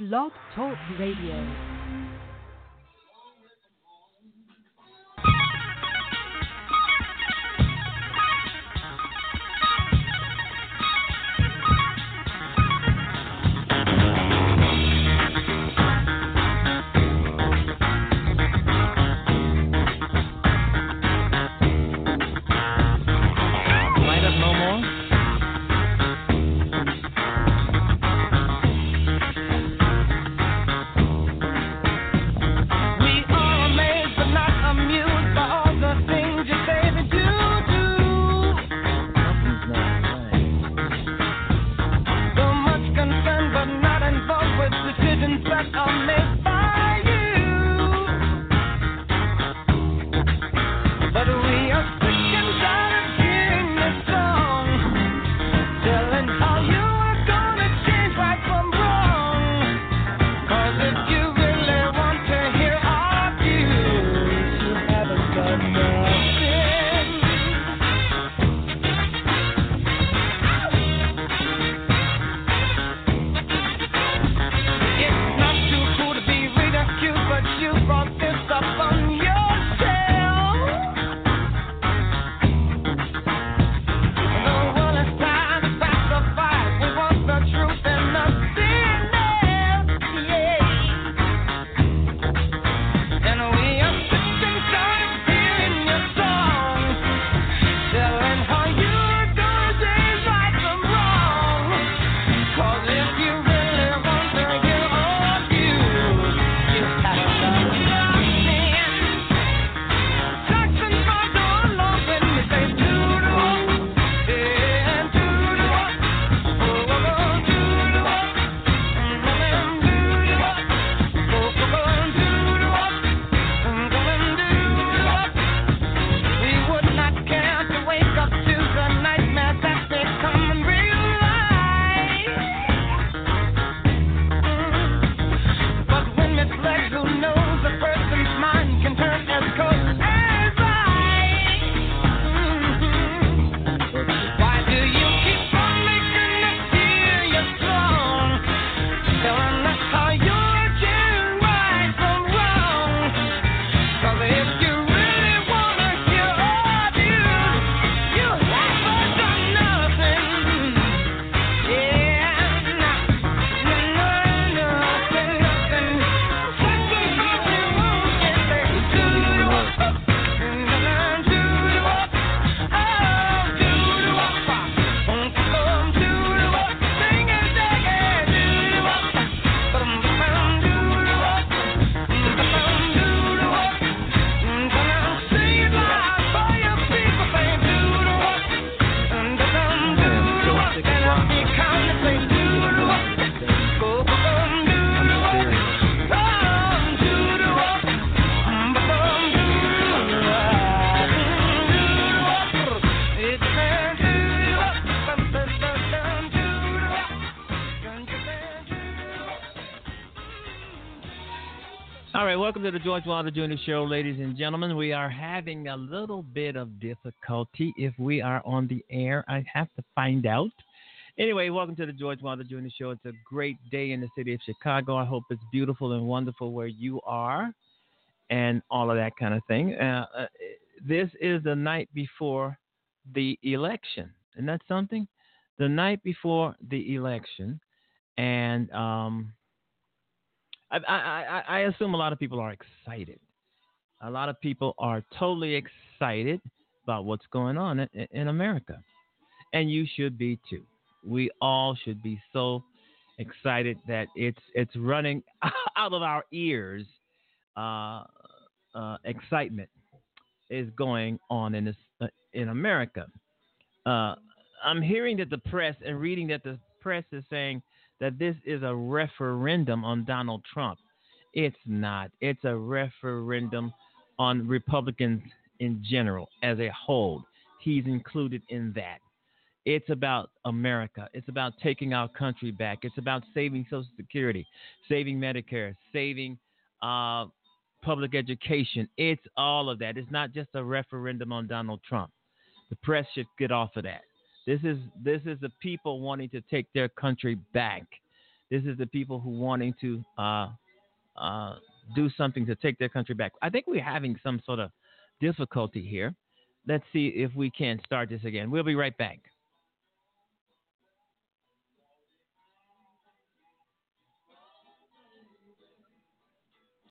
Blog Talk Radio. All right, welcome to the George Wilder Jr. Show, ladies and gentlemen. We are having a little bit of difficulty if we are on the air. I have to find out. Anyway, welcome to the George Wilder Jr. Show. It's a great day in the city of Chicago. I hope it's beautiful and wonderful where you are and all of that kind of thing. Uh, uh, this is the night before the election. Isn't that something? The night before the election. And um, I, I, I, assume a lot of people are excited. A lot of people are totally excited about what's going on in, in America. And you should be too. We all should be so excited that it's it's running out of our ears. Uh, uh, excitement is going on in this uh, in America. Uh, I'm hearing that the press and reading that the press is saying that this is a referendum on Donald Trump. It's not. It's a referendum on Republicans in general as a whole. He's included in that. It's about America. It's about taking our country back. It's about saving Social Security, saving Medicare, saving uh, public education. It's all of that. It's not just a referendum on Donald Trump. The press should get off of that. This is this is the people wanting to take their country back. This is the people who wanting to uh, uh, do something to take their country back. I think we're having some sort of difficulty here. Let's see if we can start this again. We'll be right back.